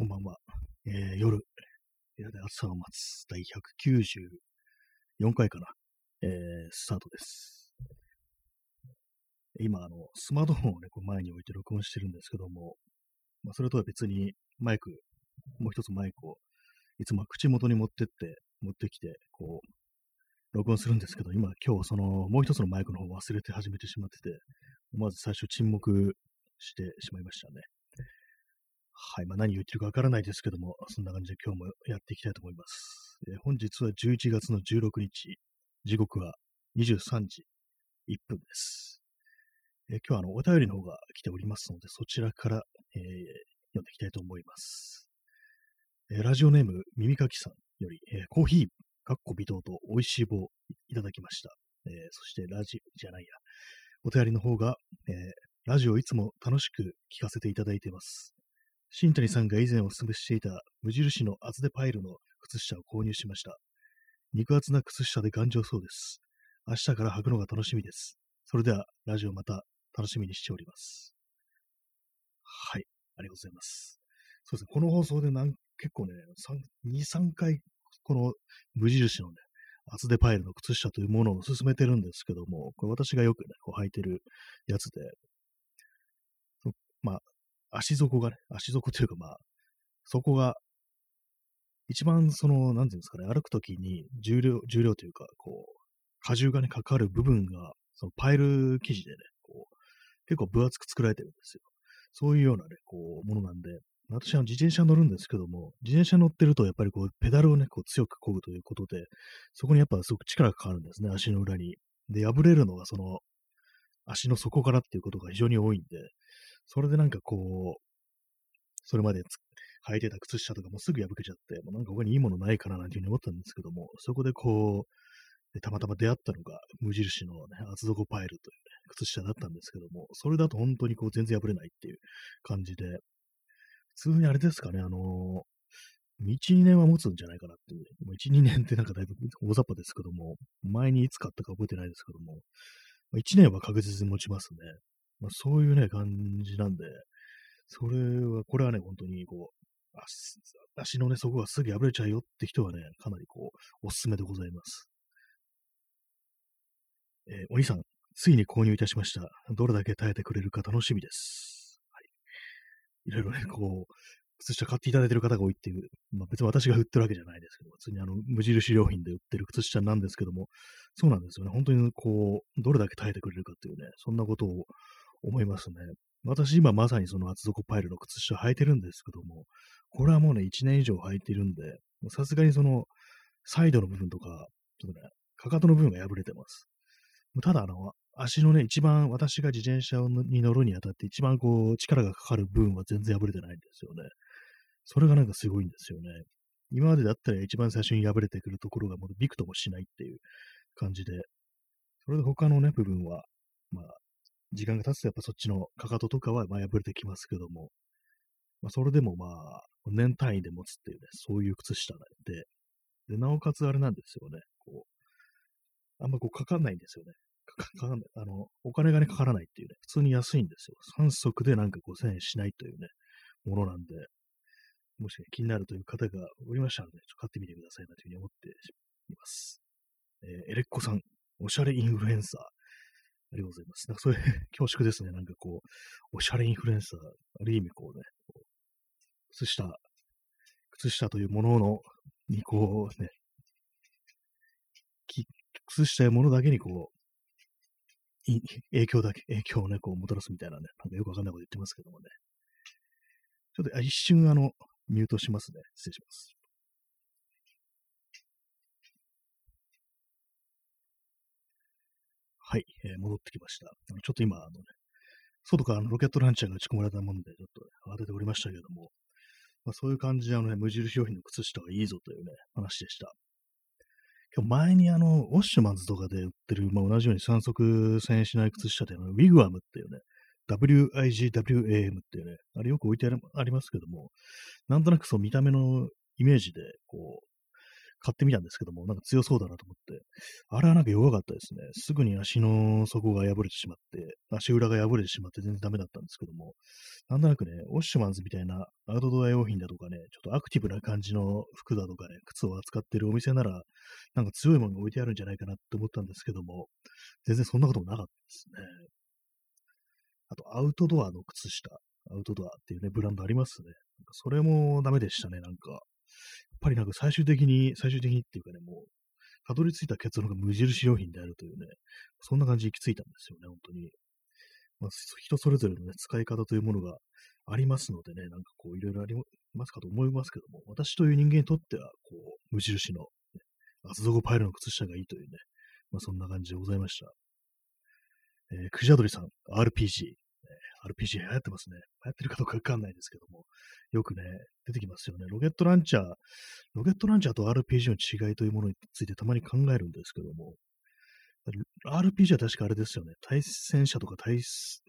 こんばんは。えー、夜、部屋で朝を待つ第194回かな。えー、スタートです。今、あの、スマートフォンをね、こう前に置いて録音してるんですけども、まあ、それとは別にマイク、もう一つマイクを、いつも口元に持ってって、持ってきて、こう、録音するんですけど、今、今日、その、もう一つのマイクの方を忘れて始めてしまってて、思わず最初沈黙してしまいましたね。はい。まあ、何言ってるかわからないですけども、そんな感じで今日もやっていきたいと思います。えー、本日は11月の16日、時刻は23時1分です。えー、今日はあのお便りの方が来ておりますので、そちらから、えー、読んでいきたいと思います。えラジオネーム、耳かきさんより、えコーヒー、かっこ微糖と美味しい棒いただきました。えそしてラジオじゃないや、お便りの方が、えラジオいつも楽しく聞かせていただいています。新谷さんが以前お勧めしていた無印の厚手パイルの靴下を購入しました。肉厚な靴下で頑丈そうです。明日から履くのが楽しみです。それでは、ラジオまた楽しみにしております。はい、ありがとうございます。そうですね、この放送でなん結構ね、2、3回、この無印のね、厚手パイルの靴下というものを勧めてるんですけども、これ私がよくね、こう履いてるやつで、まあ、足底がね、足底というかまあ、そこが、一番その、なんていうんですかね、歩くときに重量、重量というか、こう、荷重がね、かかる部分が、そのパイル生地でね、こう、結構分厚く作られてるんですよ。そういうようなね、こう、ものなんで、私は自転車乗るんですけども、自転車乗ってるとやっぱりこう、ペダルをね、こう強く漕ぐということで、そこにやっぱすごく力がかかるんですね、足の裏に。で、破れるのがその、足の底からっていうことが非常に多いんで、それでなんかこう、それまで履いてた靴下とかもすぐ破けちゃって、もうなんか他にいいものないかななんていうふうに思ったんですけども、そこでこう、でたまたま出会ったのが無印のね、厚底パイルというね、靴下だったんですけども、それだと本当にこう全然破れないっていう感じで、普通にあれですかね、あの1、2年は持つんじゃないかなっていう。もう1、2年ってなんかだいぶ大雑把ですけども、前にいつ買ったか覚えてないですけども、1年は確実に持ちますね。まあ、そういうね、感じなんで、それは、これはね、本当にこう、足のね、そこがすぐ破れちゃうよって人はね、かなりこう、おすすめでございます。えー、お兄さん、ついに購入いたしました。どれだけ耐えてくれるか楽しみです。はい。いろいろね、こう、靴下買っていただいてる方が多いっていう、まあ別に私が売ってるわけじゃないですけど、普通にあの、無印良品で売ってる靴下なんですけども、そうなんですよね。本当にこう、どれだけ耐えてくれるかっていうね、そんなことを思いますね。私今まさにその厚底パイルの靴下履いてるんですけども、これはもうね、1年以上履いてるんで、さすがにその、サイドの部分とか、ちょっとね、かかとの部分が破れてます。ただ、あの、足のね、一番私が自転車に乗るにあたって一番こう、力がかかる部分は全然破れてないんですよね。それがなんかすごいんですよね。今までだったら一番最初に破れてくるところがもうびくともしないっていう感じで、それで他のね、部分は、まあ、時間が経つとやっぱそっちのかかととかはまあ破れてきますけども、まあ、それでもまあ、年単位で持つっていうね、そういう靴下で、で、なおかつあれなんですよね、こう、あんまこうかかんないんですよね。かかんない。あの、お金がね、かからないっていうね、普通に安いんですよ。3足でなんか5000円しないというね、ものなんで、もし、ね、気になるという方がおりましたらね、ちょっと買ってみてくださいなというふうに思っています。えー、エレッコさん、おしゃれインフルエンサー。ありがとうございます。なんかそういう 恐縮ですね。なんかこう、おしゃれインフルエンサー、ある意味こうね、こう靴下、靴下というものの、にこうね、靴下いうものだけにこう、影響だけ、影響をね、こうもたらすみたいなね、なんかよくわかんないこと言ってますけどもね。ちょっと一瞬あの、ミュートしますね。失礼します。はい、えー、戻ってきました。ちょっと今、あのね、外からロケットランチャーが打ち込まれたもんで、ちょっと、慌てておりましたけれども、まあ、そういう感じで、あのね、無印良品の靴下がいいぞというね、話でした。今日前にあの、ウォッシュマンズとかで売ってる、まあ、同じように3足1000円しない靴下で、ウィグアムっていうね、WIGWAM っていうね、あれよく置いてありますけども、なんとなくそう見た目のイメージで、こう、買ってみたんですけども、なんか強そうだなと思って、あれはなんか弱かったですね。すぐに足の底が破れてしまって、足裏が破れてしまって全然ダメだったんですけども、なんとなくね、オッシュマンズみたいなアウトドア用品だとかね、ちょっとアクティブな感じの服だとかね、靴を扱ってるお店なら、なんか強いものが置いてあるんじゃないかなって思ったんですけども、全然そんなこともなかったですね。あと、アウトドアの靴下、アウトドアっていうね、ブランドありますね。それもダメでしたね、なんか。ぱりなんか最終的に、最終的にっていうかね、もう、たどり着いた結論が無印良品であるというね、そんな感じに行き着いたんですよね、本当に。まあ、人それぞれのね、使い方というものがありますのでね、なんかこう、いろいろありますかと思いますけども、私という人間にとっては、こう、無印の、ね、厚底パイルの靴下がいいというね、まあ、そんな感じでございました。えー、クジャドリさん、RPG。RPG 流行ってますね。流行ってるかどうかわかんないですけども、よくね、出てきますよね。ロケットランチャー、ロケットランチャーと RPG の違いというものについてたまに考えるんですけども、RPG は確かあれですよね。対戦車とか対、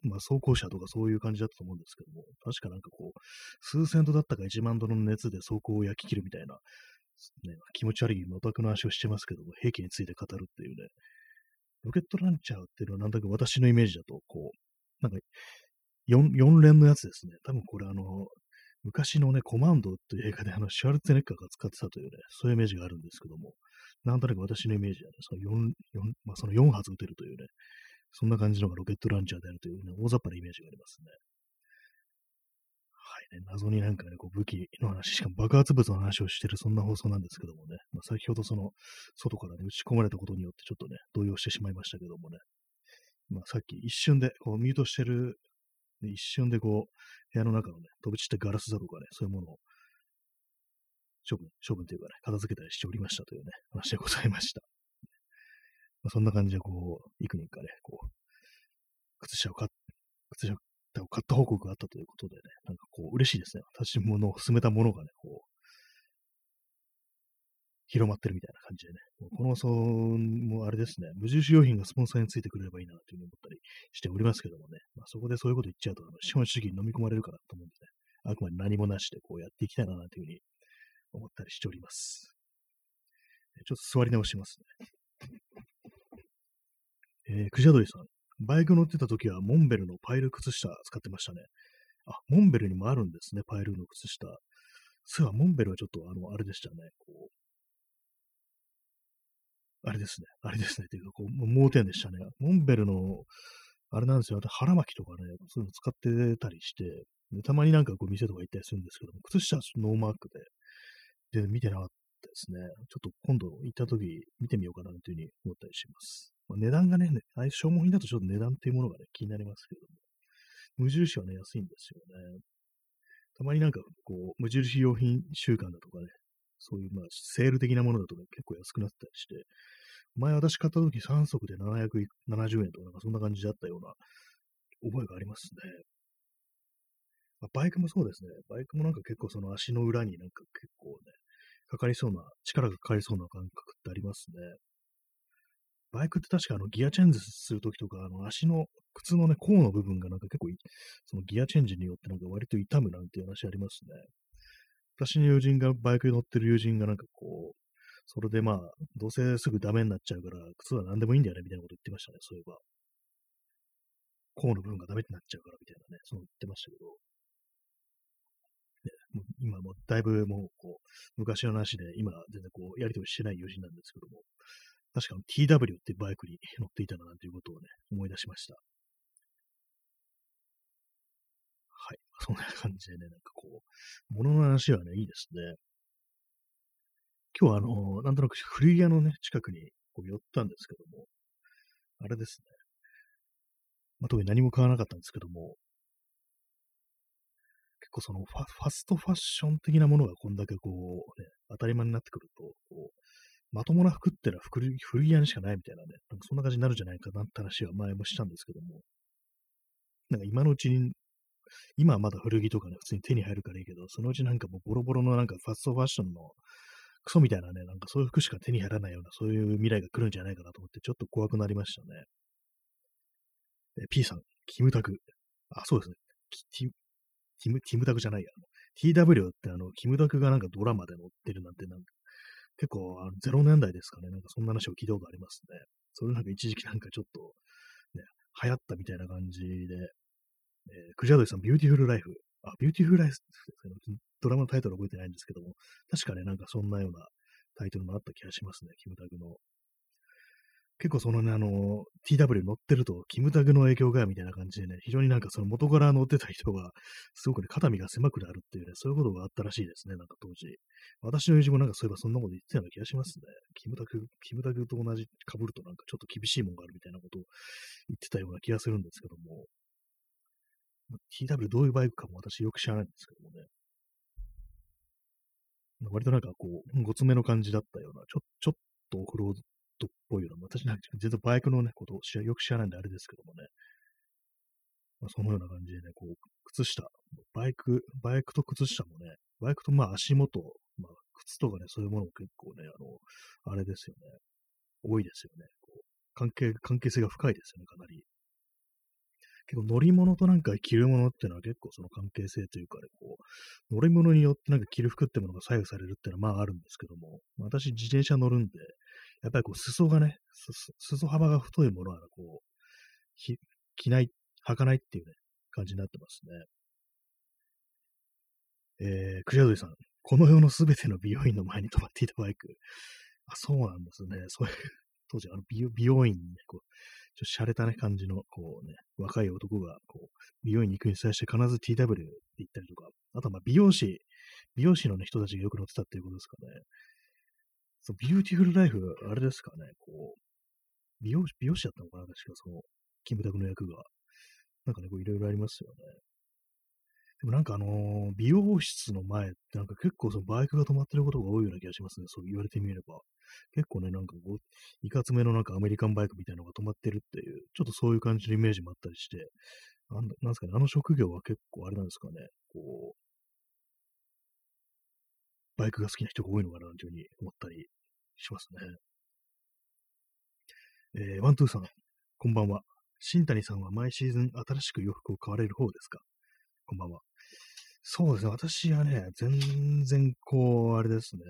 まあ、装甲車とかそういう感じだったと思うんですけども、確かなんかこう、数千度だったか1万度の熱で装甲を焼き切るみたいな、ね、気持ち悪いオタクの話をしてますけども、兵器について語るっていうね、ロケットランチャーっていうのはなんだか私のイメージだと、こう、なんか 4, 4連のやつですね。多分これあの、昔のね、コマンドという映画であの、シュワルツェネッカーが使ってたというね、そういうイメージがあるんですけども、なんとなく私のイメージはね、その 4, 4まあ、その4発撃てるというね、そんな感じのがロケットランチャーであるというね、大雑把なイメージがありますね。はいね、謎になんかね、こう武器の話、しかも爆発物の話をしてるそんな放送なんですけどもね、まあ、先ほどその、外からね、打ち込まれたことによってちょっとね、動揺してしまいましたけどもね、まあ、さっき一瞬でこうミュートしてる一瞬でこう、部屋の中のね、飛び散ったガラスだとかね、そういうものを処分、処分というかね、片付けたりしておりましたというね、話でございました。まあ、そんな感じで、こう、幾人かね、こう、靴下を買っ、靴下を買った報告があったということでね、なんかこう、嬉しいですね。私ものを進めたものがね、こう、広まってるみたいな感じでね。この放送もあれですね、無印良品がスポンサーについてくれればいいなというふうに思ったりしておりますけどもね、まあ、そこでそういうこと言っちゃうと、資本主義に飲み込まれるかなと思うんでね、あくまで何もなしでこうやっていきたいなというふうに思ったりしております。ちょっと座り直しますね。えー、クジャドリさん、バイク乗ってた時はモンベルのパイル靴下使ってましたね。あ、モンベルにもあるんですね、パイルの靴下。そういえば、モンベルはちょっと、あの、あれでしたね。こう、あれですね、あれですね、というか、こう、盲点でしたね。モンベルの、あれなんですよ、腹巻きとかね、そういうの使ってたりして、たまになんかこう店とか行ったりするんですけども、靴下はノーマークで、で、見てなかったですね。ちょっと今度行った時見てみようかなというふうに思ったりします。まあ、値段がね、ああいう消耗品だとちょっと値段っていうものがね、気になりますけども、無印はね、安いんですよね。たまになんかこう、無印用品週間だとかね、そういう、まあ、セール的なものだとね、結構安くなったりして、前私買った時3足で770円とか、なんかそんな感じだったような覚えがありますね。まあ、バイクもそうですね。バイクもなんか結構その足の裏になんか結構ね、かかりそうな、力がかかりそうな感覚ってありますね。バイクって確かあのギアチェンジするときとか、あの足の、靴のね、甲の部分がなんか結構、そのギアチェンジによってなんか割と痛むなんていう話ありますね。私の友人が、バイクに乗ってる友人がなんかこう、それでまあ、どうせすぐダメになっちゃうから、靴は何でもいいんだよね、みたいなこと言ってましたね、そういえば。甲の部分がダメになっちゃうから、みたいなね、そう言ってましたけど。ね、もう今もだいぶもう、こう、昔の話で、今全然こう、やりとりしてない友人なんですけども、確かに TW ってバイクに乗っていたな、なんていうことをね、思い出しました。そんな感じでね、なんかこう、物の話はね、いいですね。今日はあの、なんとなく古着屋のね、近くにこう寄ったんですけども、あれですね。まあ、特に何も買わなかったんですけども、結構そのファストファッション的なものがこんだけこう、ね、当たり前になってくると、こうまともな服ってのは古着屋にしかないみたいなね、なんかそんな感じになるんじゃないかなって話は前もしたんですけども、なんか今のうちに今はまだ古着とかね、普通に手に入るからいいけど、そのうちなんかもうボロボロのなんかファストファッションのクソみたいなね、なんかそういう服しか手に入らないような、そういう未来が来るんじゃないかなと思って、ちょっと怖くなりましたね。え P さん、キムタク。あ、そうですね。ティキム、キムタクじゃないや。TW ってあの、キムタクがなんかドラマで乗ってるなんてなんか、結構、あの0年代ですかね、なんかそんな話を聞いたことありますね。それなんか一時期なんかちょっと、ね、流行ったみたいな感じで、えー、クジャドリさん、ビューティフルライフ。あ、ビューティフルライフドラマのタイトル覚えてないんですけども、確かね、なんかそんなようなタイトルもあった気がしますね、キムタクの。結構そのね、あの、TW 乗ってると、キムタクの影響が、みたいな感じでね、非常になんかその元から乗ってた人が、すごくね、肩身が狭くなるっていうね、そういうことがあったらしいですね、なんか当時。私の友人もなんかそういえばそんなこと言ってたような気がしますね。キムタク、キムタクと同じ被るとなんかちょっと厳しいもんがあるみたいなことを言ってたような気がするんですけども、TW どういうバイクかも私よく知らないんですけどもね。割となんかこう、ごつめの感じだったような、ちょちょっとオフロードっぽいような、私なんか全然バイクのね、ことをよく知らないんであれですけどもね。まあ、そのような感じでね、こう、靴下、バイク、バイクと靴下もね、バイクとまあ足元、まあ靴とかね、そういうものも結構ね、あの、あれですよね。多いですよね。こう関係、関係性が深いですよね、かなり。結構乗り物となんか着るものっていうのは結構その関係性というかね、こう、乗り物によってなんか着る服ってものが左右されるっていうのはまああるんですけども、私自転車乗るんで、やっぱりこう裾がね、裾幅が太いものはこう、着ない、履かないっていうね、感じになってますね。えー、クリアドリさん、この世のすべての美容院の前に止まっていたバイク。あ、そうなんですね。そういう、当時、あの美美容院にね、こう、ちょっと洒落たね、感じの、こうね、若い男が、こう、美容院に行くに際して必ず TW って言ったりとか、あとはまあ美容師、美容師のね、人たちがよく乗ってたっていうことですかね。そう、ビューティフルライフ、あれですかね、こう、美容師、美容師だったのかな、確かその、キムタクの役が。なんかね、こういろいろありますよね。でもなんかあの、美容室の前ってなんか結構そのバイクが止まってることが多いような気がしますね。そう言われてみれば。結構ね、なんかこう、いかつめのなんかアメリカンバイクみたいなのが止まってるっていう、ちょっとそういう感じのイメージもあったりして、なんなんですかね、あの職業は結構あれなんですかね、こう、バイクが好きな人が多いのかなというふうに思ったりしますね。えー、ワントゥーさん、こんばんは。新谷さんは毎シーズン新しく洋服を買われる方ですか？こんばんは。そうですね。私はね、全然こう、あれですね。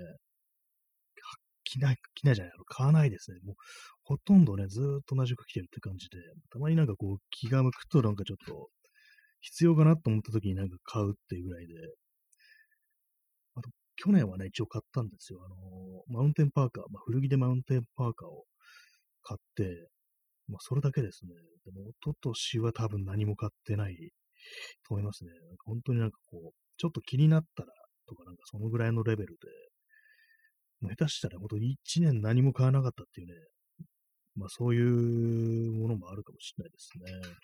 着ない、着ないじゃない、買わないですね。もう、ほとんどね、ずっと同じ服着てるって感じで、たまになんかこう、気が向くとなんかちょっと、必要かなと思った時になんか買うっていうぐらいで、あと、去年はね、一応買ったんですよ。あの、マウンテンパーカー、まあ、古着でマウンテンパーカーを買って、まあ、それだけですね。でも、一昨年は多分何も買ってないと思いますね。なんか本当になんかこう、ちょっと気になったらとか、なんかそのぐらいのレベルで、もう下手したら本当に1年何も買わなかったっていうね、まあそういうものもあるかもしれないですね。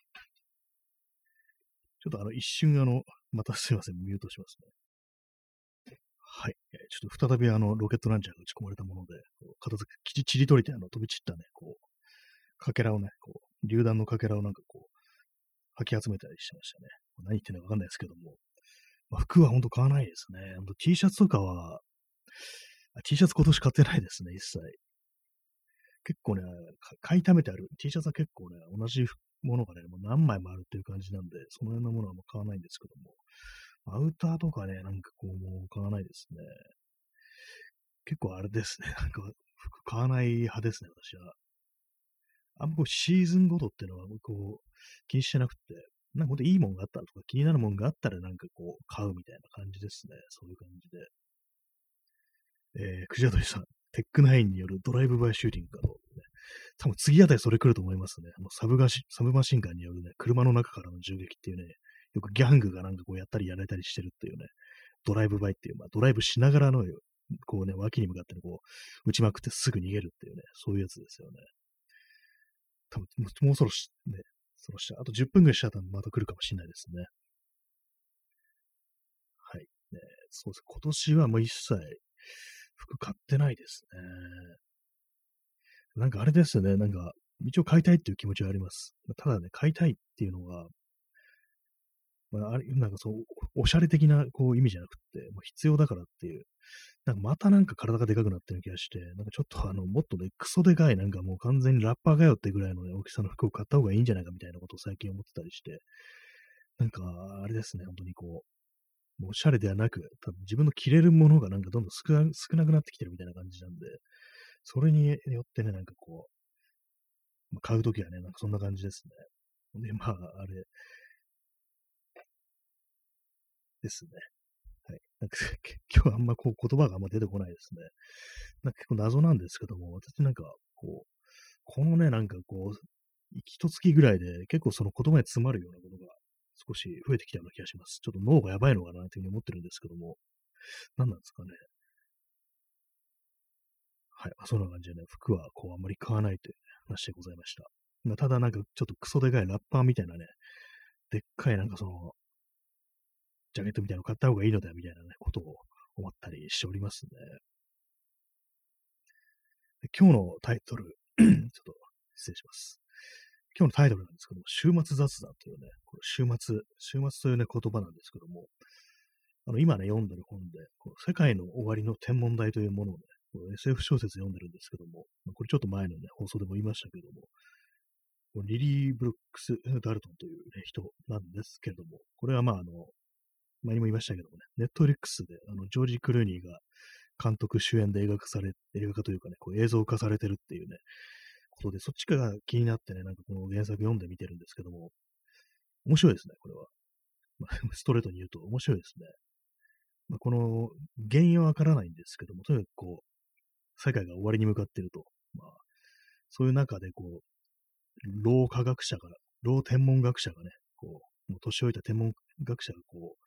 ちょっとあの一瞬あの、またすいません、ミュートしますね。はい。ちょっと再びあの、ロケットランチャーが打ち込まれたもので、片付け、ちりとりてあの飛び散ったね、こう、かけらをね、こう、榴弾のかけらをなんかこう、吐き集めたりしてましたね。何言ってんのかわかんないですけども。まあ、服は本当買わないですね。T シャツとかは、T シャツ今年買ってないですね、一切。結構ね、買い溜めてある。T シャツは結構ね、同じものがね、もう何枚もあるっていう感じなんで、その辺のものはもう買わないんですけども。アウターとかね、なんかこう、もう買わないですね。結構あれですね。なんか、服買わない派ですね、私は。あんまこうシーズンごとっていうのは、こう、気にしてなくて、なんかほんといいもんがあったらとか気になるもんがあったらなんかこう、買うみたいな感じですね。そういう感じで。えー、クジャドリさん、 TEC-9 による drive-by shooting かと、ね。多分次あたりそれ来ると思いますね。あのサブガシサブマシンガンによるね、車の中からの銃撃っていうね、よくギャングがなんかこうやったりやられたりしてるっていうね、 drive-by っていう、まあドライブしながらの、こうね、脇に向かってこう、撃ちまくってすぐ逃げるっていうね、そういうやつですよね。多分、もうそろし、ね、そろしあと10分ぐらいしたらまた来るかもしれないですね。はい。ね、そうです。今年はもう一切服買ってないですね。なんかあれですよね。なんか、一応買いたいっていう気持ちはあります。ただね、買いたいっていうのは、まあ、あれ、なんかそう、おしゃれ的なこう意味じゃなくて、もう必要だからっていう、なんかまたなんか体がでかくなってる気がして、なんかちょっとあの、もっとね、クソでかい、なんかもう完全にラッパーかよってぐらいの、ね、大きさの服を買った方がいいんじゃないかみたいなことを最近思ってたりして、なんか、あれですね、本当にこう、もうおしゃれではなく、多分自分の着れるものがなんかどんどん少な少なくなってきてるみたいな感じなんで、それによってね、なんかこう、まあ、買うときはね、なんかそんな感じですね。で、まあ、あれ、ですね。はい。なんか 今日あんまこう言葉があんま出てこないですね。なんか結構謎なんですけども、私なんかこう、このね、なんかこう、一月ぐらいで結構その言葉に詰まるようなことが少し増えてきたような気がします。ちょっと脳がやばいのかなというふうに思ってるんですけども、何なんですかね。はい。まあ、そんな感じでね、服はこうあんまり買わないという話でございました。ただなんかちょっとクソでかいラッパーみたいなね、でっかいなんかその、ジャケットみたいなの買った方がいいのだみたいなね、ことを思ったりしておりますね。今日のタイトル ちょっと失礼します。今日のタイトルなんですけども、週末雑談というね、これ週末、週末というね、言葉なんですけども、あの、今ね、読んでる本で、この世界の終わりの天文台というものをね、これ SF 小説読んでるんですけども、これちょっと前のね、放送でも言いましたけども、リリー・ブルックス・ダルトンという、ね、人なんですけれども、これはまあ、あの、前にも言いましたけどもね、ネットフリックスで、あの、ジョージ・クルーニーが監督主演で映画化され、映画化というかね、こう映像化されてるっていうね、ことで、そっちが気になってね、なんかこの原作読んでみてるんですけども、面白いですね、これは。まあ、ストレートに言うと面白いですね。まあ、この原因はわからないんですけども、とにかくこう、世界が終わりに向かってると。まあ、そういう中でこう、老科学者が、老天文学者がね、こう、もう年老いた天文学者がこう、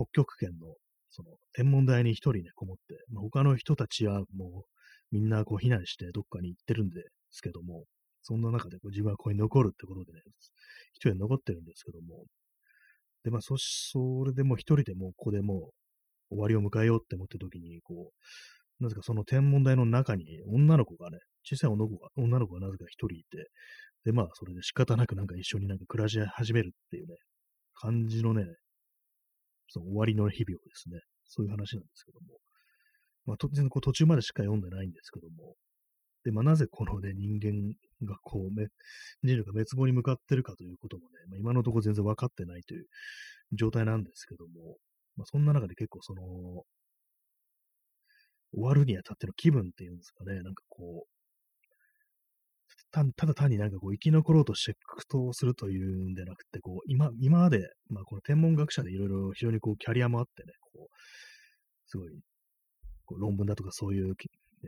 北極圏のその天文台に一人ね、こもって、まあ、他の人たちはもうみんなこう避難してどっかに行ってるんですけども、そんな中でこう自分はここに残るってことでね、一人残ってるんですけども、で、まあ、そ、それでもう一人でもうここでもう終わりを迎えようって思った時に、こう、なぜかその天文台の中に女の子がね、小さい女の子が、女の子がなぜか一人いて、で、まあ、それで仕方なくなんか一緒になんか暮らし始めるっていうね、感じのね、その終わりの日々をですね、そういう話なんですけども、まあ、突然こう途中までしか読んでないんですけども、で、まあ、なぜこのね、人間がこう、人類が滅亡に向かってるかということもね、まあ、今のところ全然分かってないという状態なんですけども、まあ、そんな中で結構その、終わるにあたっての気分っていうんですかね、なんかこう、たただ単になんかこう生き残ろうとして苦闘するというんでなくて、こう今今まで、まあ、この天文学者でいろいろ非常にこうキャリアもあってね、こうすごいこう論文だとかそういう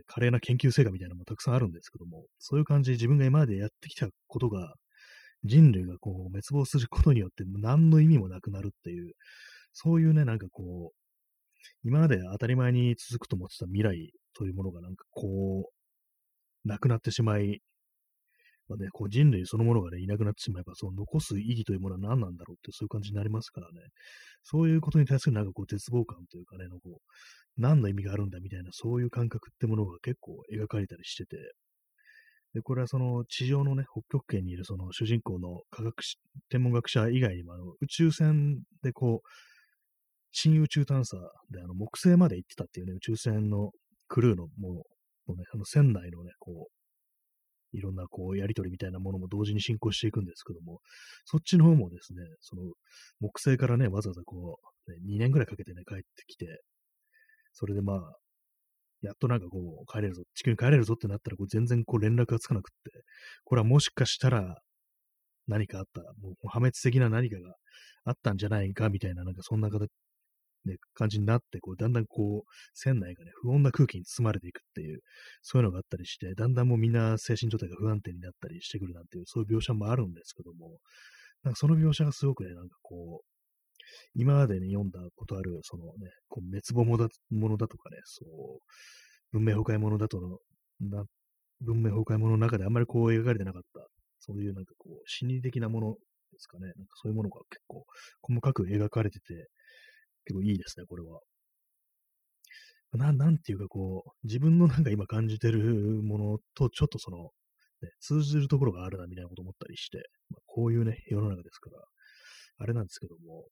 華麗な研究成果みたいなのもたくさんあるんですけども、そういう感じで自分が今までやってきたことが、人類がこう滅亡することによって何の意味もなくなるっていう、そういうね、なんかこう、今まで当たり前に続くと思ってた未来というものがなんかこう、なくなってしまい、まあね、こう人類そのものがね、いなくなってしまえば、その残す意義というものは何なんだろうってそういう感じになりますからね。そういうことに対するなんかこう絶望感というかね、のこう何の意味があるんだみたいな、そういう感覚ってものが結構描かれたりしてて、で、これはその地上のね、北極圏にいるその主人公の科学史、天文学者以外にもあの宇宙船でこう、新宇宙探査であの木星まで行ってたっていうね、宇宙船のクルーのもの、ね、あの船内のね、こう、いろんなこう、やりとりみたいなものも同時に進行していくんですけども、そっちの方もですね、その木星からね、わざわざこう、ね、2年ぐらいかけてね、帰ってきて、それでまあ、やっとなんかこう、帰れるぞ、地球に帰れるぞってなったら、こう全然こう連絡がつかなくって、これはもしかしたら何かあった、もう破滅的な何かがあったんじゃないかみたいな、なんかそんな形、ね、感じになって、こう、だんだんこう、船内がね、不穏な空気に包まれていくっていう、そういうのがあったりして、だんだんもうみんな精神状態が不安定になったりしてくるなんていう、そういう描写もあるんですけども、なんかその描写がすごくね、なんかこう、今までに読んだことある、そのね、こう滅亡もだものだとかね、そう、文明崩壊ものだとの、な文明崩壊ものの中であんまりこう描かれてなかった、そういうなんかこう、心理的なものですかね、なんかそういうものが結構細かく描かれてて、結構いいですね、これは。ななんていうかこう、自分のなんか今感じてるものとちょっとその、ね、通じるところがあるなみたいなこと思ったりして、まあ、こういうね、世の中ですから、あれなんですけども、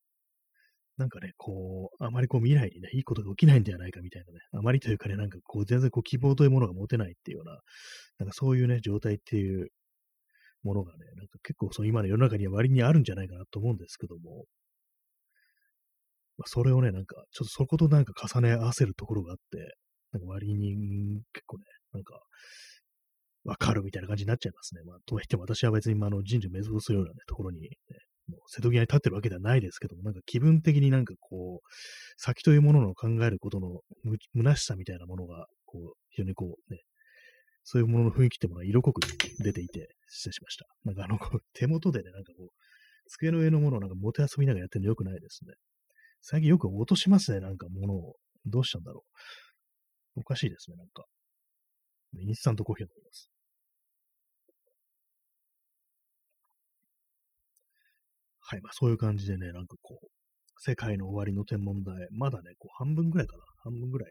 なんかね、こう、あまりこう未来にね、いいことが起きないんではないかみたいなね、あまりというかね、なんかこう、全然こう希望というものが持てないっていうような、なんかそういうね、状態っていうものがね、なんか結構その今の世の中には割にあるんじゃないかなと思うんですけども、まあ、それをね、なんか、ちょっとそことなんか重ね合わせるところがあって、なんか割に結構ね、なんか、わかるみたいな感じになっちゃいますね。まあ、とはいっても私は別に、まあ、あの人事滅亡するような、ね、ところに、ね、もう瀬戸際に立ってるわけではないですけども、なんか気分的になんかこう、先というものの考えることの虚しさみたいなものが、こう、非常にこうね、そういうものの雰囲気ってものが色濃く出ていて、失礼しました。なんかあの、手元でね、なんかこう、机の上のものをなんか持て遊びながらやってるのよくないですね。最近よく落としますね、なんか物を。どうしたんだろう。おかしいですね、なんか。インスタントコーヒーを飲みます。はい、まあそういう感じでね、なんかこう、世界の終わりの天文台、まだね、こう半分ぐらいかな、半分ぐらい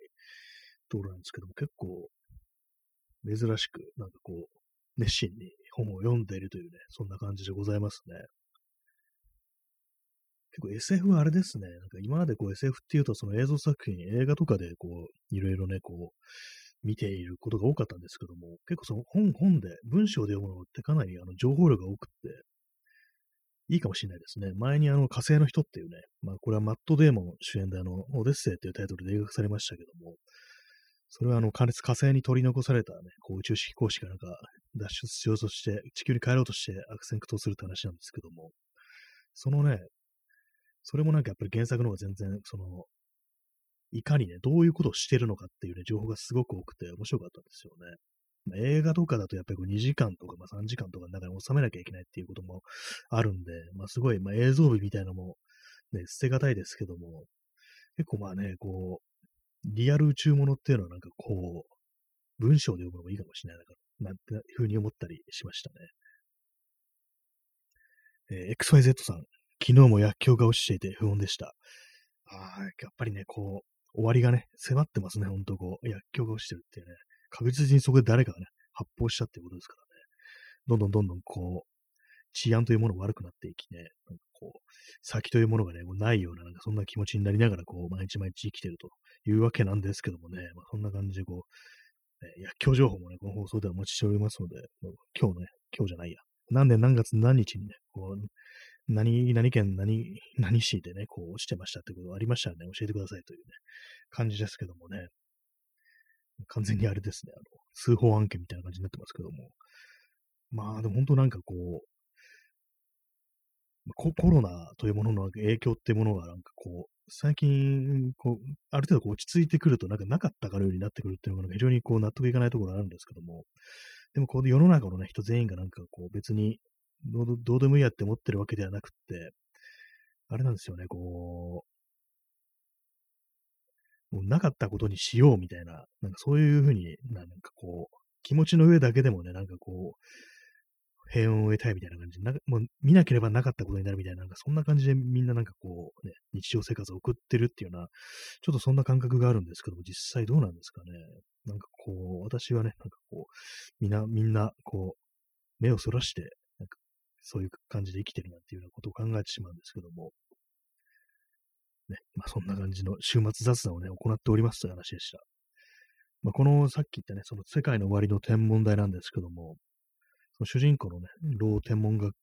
ところなんですけども、結構珍しく、なんかこう、熱心に本を読んでいるというね、そんな感じでございますね。結構 SF はあれですね、なんか今までこう SF っていうとその映像作品、映画とかでこう、いろいろね、こう、見ていることが多かったんですけども、結構その本、本で、文章で読むのってかなりあの情報量が多くって、いいかもしれないですね。前にあの火星の人っていうね、まあこれはマット・デーモン主演であの、オデッセイっていうタイトルで映画されましたけども、それはあの火星に取り残されたね、こう宇宙飛行士がなんか脱出しようとして、地球に帰ろうとして悪戦苦闘するって話なんですけども、そのね、それもなんかやっぱり原作の方が全然、その、いかにね、どういうことをしてるのかっていうね、情報がすごく多くて面白かったんですよね。まあ、映画とかだとやっぱりこう2時間とか、まあ、3時間とかの中に収めなきゃいけないっていうこともあるんで、まあ、すごい、まあ、映像美みたいなのも、ね、捨てがたいですけども、結構まあね、こう、リアル宇宙ものっていうのはなんかこう、文章で読むのもいいかもしれないな、なんていうふうに思ったりしましたね。えー、XYZ さん、昨日も薬莢が落ちていて不穏でした。ああ、やっぱりね、こう、終わりがね、迫ってますね、ほんとこう、薬莢が落ちてるっていうね。確実にそこで誰かがね、発砲したっていうことですからね。どんどんどんどんこう、治安というものが悪くなっていきね、なんかこう、先というものがね、もうないような、なんかそんな気持ちになりながら、こう、毎日毎日生きてるというわけなんですけどもね、まあ、そんな感じでこう、ね、薬莢情報もね、この放送ではお待ちしておりますので、今日ね、今日じゃないや、何年何月何日にね、こう、何、何県何、何市でね、こう落ちてましたってことがありましたらね、教えてくださいというね、感じですけどもね。完全にあれですね、あの、通報案件みたいな感じになってますけども。まあ、でも本当なんかこう、コロナというものの影響っていうものがなんかこう、最近、こう、ある程度落ち着いてくるとなんかなかったかのようになってくるっていうのが非常にこう納得いかないところがあるんですけども、でもこう世の中のね、人全員がなんかこう別にどうどうでもいいやって思ってるわけではなくって、あれなんですよね、こう、もうなかったことにしようみたいな、なんかそういうふうになんかこう、気持ちの上だけでもね、なんかこう、平穏を得たいみたいな感じ、なんかもう見なければなかったことになるみたいな、なんかそんな感じでみんななんかこう、ね、日常生活を送ってるっていうような、ちょっとそんな感覚があるんですけども、実際どうなんですかね。なんかこう、私はね、なんかこう、みんな、みんな、こう、目をそらして、そういう感じで生きてるなんていうようなことを考えてしまうんですけども、ね、まあそんな感じの週末雑談をね、行っておりますという話でした。まあ、このさっき言ったね、その世界の終わりの天文台なんですけども、その主人公のね、老天文学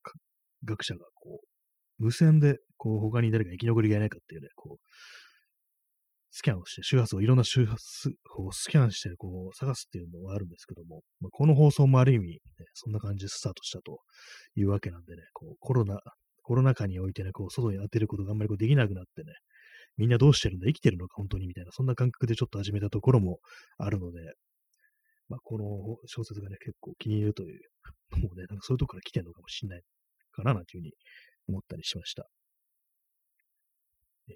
学者が、こう、無線で、こう、他に誰か生き残りがいないかっていうね、こう、スキャンをして、周波数をいろんな周波数をスキャンして、こう、探すっていうのがあるんですけども、まあ、この放送もある意味、ね、そんな感じでスタートしたというわけなんでね、こう、コロナ、コロナ禍においてね、こう、外に当てることがあんまりこうできなくなってね、みんなどうしてるんだ生きてるのか本当にみたいな、そんな感覚でちょっと始めたところもあるので、まあ、この小説がね、結構気に入るというもうね、なんかそういうとこから来てるのかもしれないかな、なんていうふうに思ったりしました。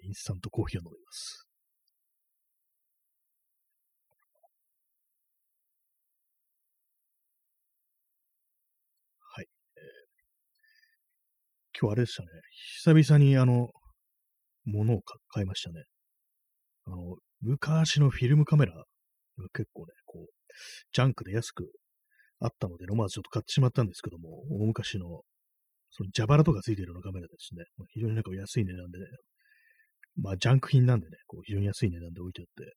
インスタントコーヒーを飲みます。はい。えー、今日あれでしたね。久々にあの、物を買いましたね。あの、昔のフィルムカメラが結構ね、こう、ジャンクで安くあったので、思わずちょっと買ってしまったんですけども、大昔の、その蛇腹とかついてるようなカメラですね。非常になんか安い値段でね、まあジャンク品なんでね、こう非常に安い値段で置いてあって、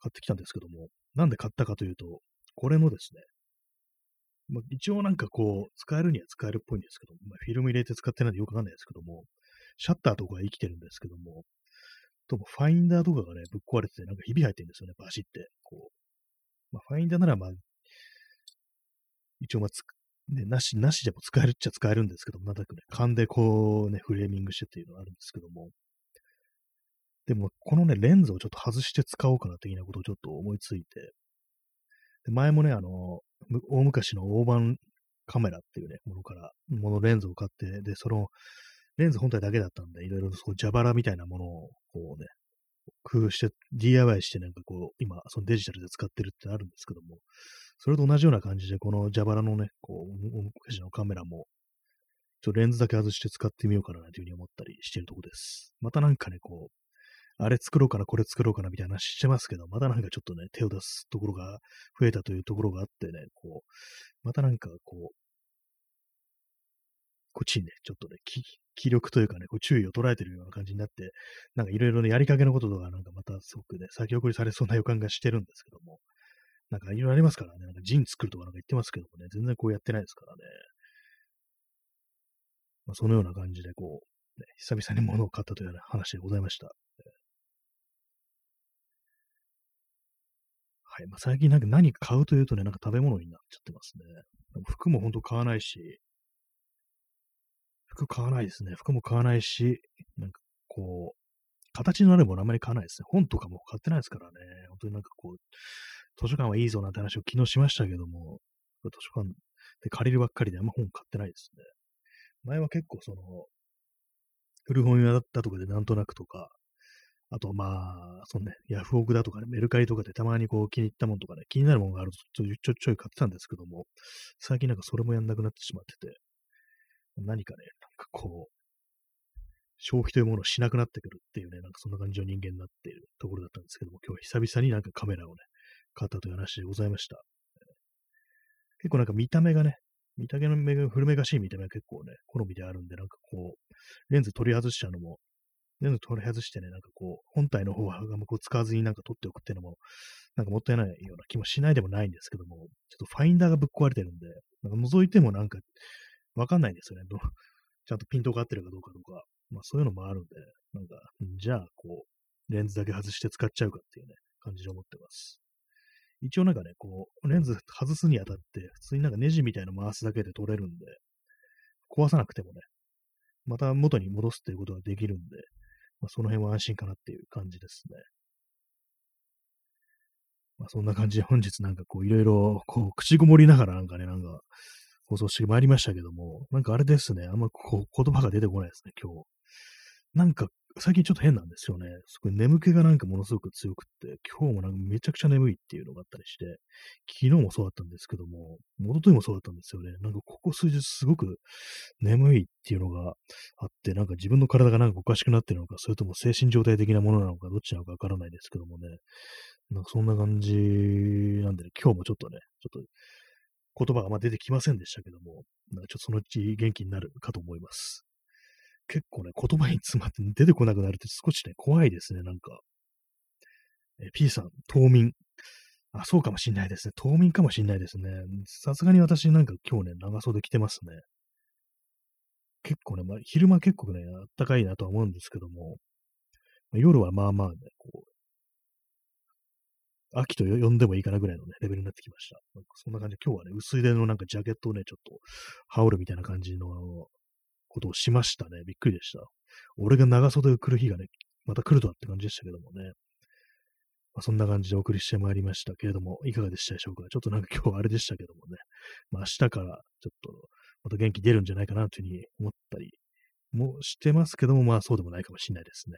買ってきたんですけども、なんで買ったかというと、これのですね、まあ、一応なんかこう、使えるには使えるっぽいんですけど、まあ、フィルム入れて使ってないんでよくわかんないですけども、シャッターとかは生きてるんですけども、ともファインダーとかがね、ぶっ壊れてて、なんかひび入ってるんですよね、バシって。こう。まあ、ファインダーならまあ、一応まあつ、ね、なし、なしでも使えるっちゃ使えるんですけども、なんとなくね、勘でこうね、フレーミングしてっていうのがあるんですけども、でも、このね、レンズをちょっと外して使おうかな的なことをちょっと思いついて、で前もね、あの、大昔の大判カメラっていうね、ものから、ものレンズを買って、で、その、レンズ本体だけだったんで、いろいろそう蛇腹みたいなものを、こうね、工夫して、DIY してなんかこう、今、そのデジタルで使ってるってあるんですけども、それと同じような感じで、この蛇腹のね、こう、昔のカメラも、ちょっとレンズだけ外して使ってみようかなというふうに思ったりしてるとこです。またなんかね、こう、あれ作ろうかな、これ作ろうかなみたいな話してますけど、またなんかちょっとね、手を出すところが増えたというところがあってね、こう、またなんかこう、こっちにね、ちょっとね、気力というかね、こう注意を捉えてるような感じになって、なんかいろいろね、やりかけのこととか、なんかまたすごくね、先送りされそうな予感がしてるんですけども、なんかいろいろありますからね、なんかジン作るとかなんか言ってますけどもね、全然こうやってないですからね。まあ、そのような感じで、こう、ね、久々に物を買ったというような話でございました。はい。まあ、最近なんか何買うというとね、なんか食べ物になっちゃってますね。服もほんと買わないし、服買わないですね。服も買わないし、なんかこう、形のあるものあまり買わないですね。本とかも買ってないですからね。本当になんかこう、図書館はいいぞなんて話を昨日しましたけども、図書館で借りるばっかりであんま本買ってないですね。前は結構その、古本屋だったとかでなんとなくとか、あとまあ、そのね、ヤフオクだとかね、メルカリとかでたまにこう気に入ったものとかね、気になるものがあるとちょちょちょい買ってたんですけども、最近なんかそれもやんなくなってしまってて、何かね、なんかこう、消費というものをしなくなってくるっていうね、なんかそんな感じの人間になっているところだったんですけども、今日は久々になんかカメラをね、買ったという話でございました。結構なんか見た目がね、見た目の目が古めかしい見た目が結構ね、好みであるんで、なんかこう、レンズ取り外しちゃうのも、レンズ取り外してね、なんかこう、本体の方はこう使わずになんか取っておくっていうのも、なんかもったいないような気もしないでもないんですけども、ちょっとファインダーがぶっ壊れてるんで、なんか覗いてもなんかわかんないんですよね。ちゃんとピントが合ってるかどうかとか、まあそういうのもあるんで、なんか、じゃあ、こう、レンズだけ外して使っちゃうかっていうね、感じで思ってます。一応なんかね、こう、レンズ外すにあたって、普通になんかネジみたいなの回すだけで取れるんで、壊さなくてもね、また元に戻すっていうことができるんで、まあ、その辺は安心かなっていう感じですね。まあ、そんな感じで本日なんかこういろいろこう口ごもりながらなんかね、なんか放送してまいりましたけども、なんかあれですね、あんまこう言葉が出てこないですね、今日。なんか最近ちょっと変なんですよね。すごい眠気がなんかものすごく強くって、今日もなんかめちゃくちゃ眠いっていうのがあったりして、昨日もそうだったんですけども、元といもそうだったんですよね。なんかここ数日すごく眠いっていうのがあって、なんか自分の体がなんかおかしくなってるのか、それとも精神状態的なものなのか、どっちなのかわからないですけどもね。なんかそんな感じなんでね、今日もちょっとね、ちょっと言葉があま出てきませんでしたけども、なんかちょっとそのうち元気になるかと思います。結構ね、言葉に詰まって出てこなくなるって少しね、怖いですね、なんか。え P さん、冬眠。あ、そうかもしんないですね。冬眠かもしんないですね。さすがに私なんか今日ね、長袖着てますね。結構ね、まあ、昼間結構ね、あったかいなとは思うんですけども、まあ、夜はまあまあね、こう、秋と呼んでもいいかなぐらいのね、レベルになってきました。なんかそんな感じで、今日はね、薄いでのなんかジャケットをね、ちょっと羽織るみたいな感じのことをしましたね。びっくりでした。俺が長袖を来る日がね、また来るとはって感じでしたけどもね。まあ、そんな感じでお送りしてまいりましたけれども、いかがでしたでしょうか？ちょっとなんか今日あれでしたけどもね。まあ明日からちょっとまた元気出るんじゃないかなというふうに思ったりもしてますけども、まあそうでもないかもしれないですね。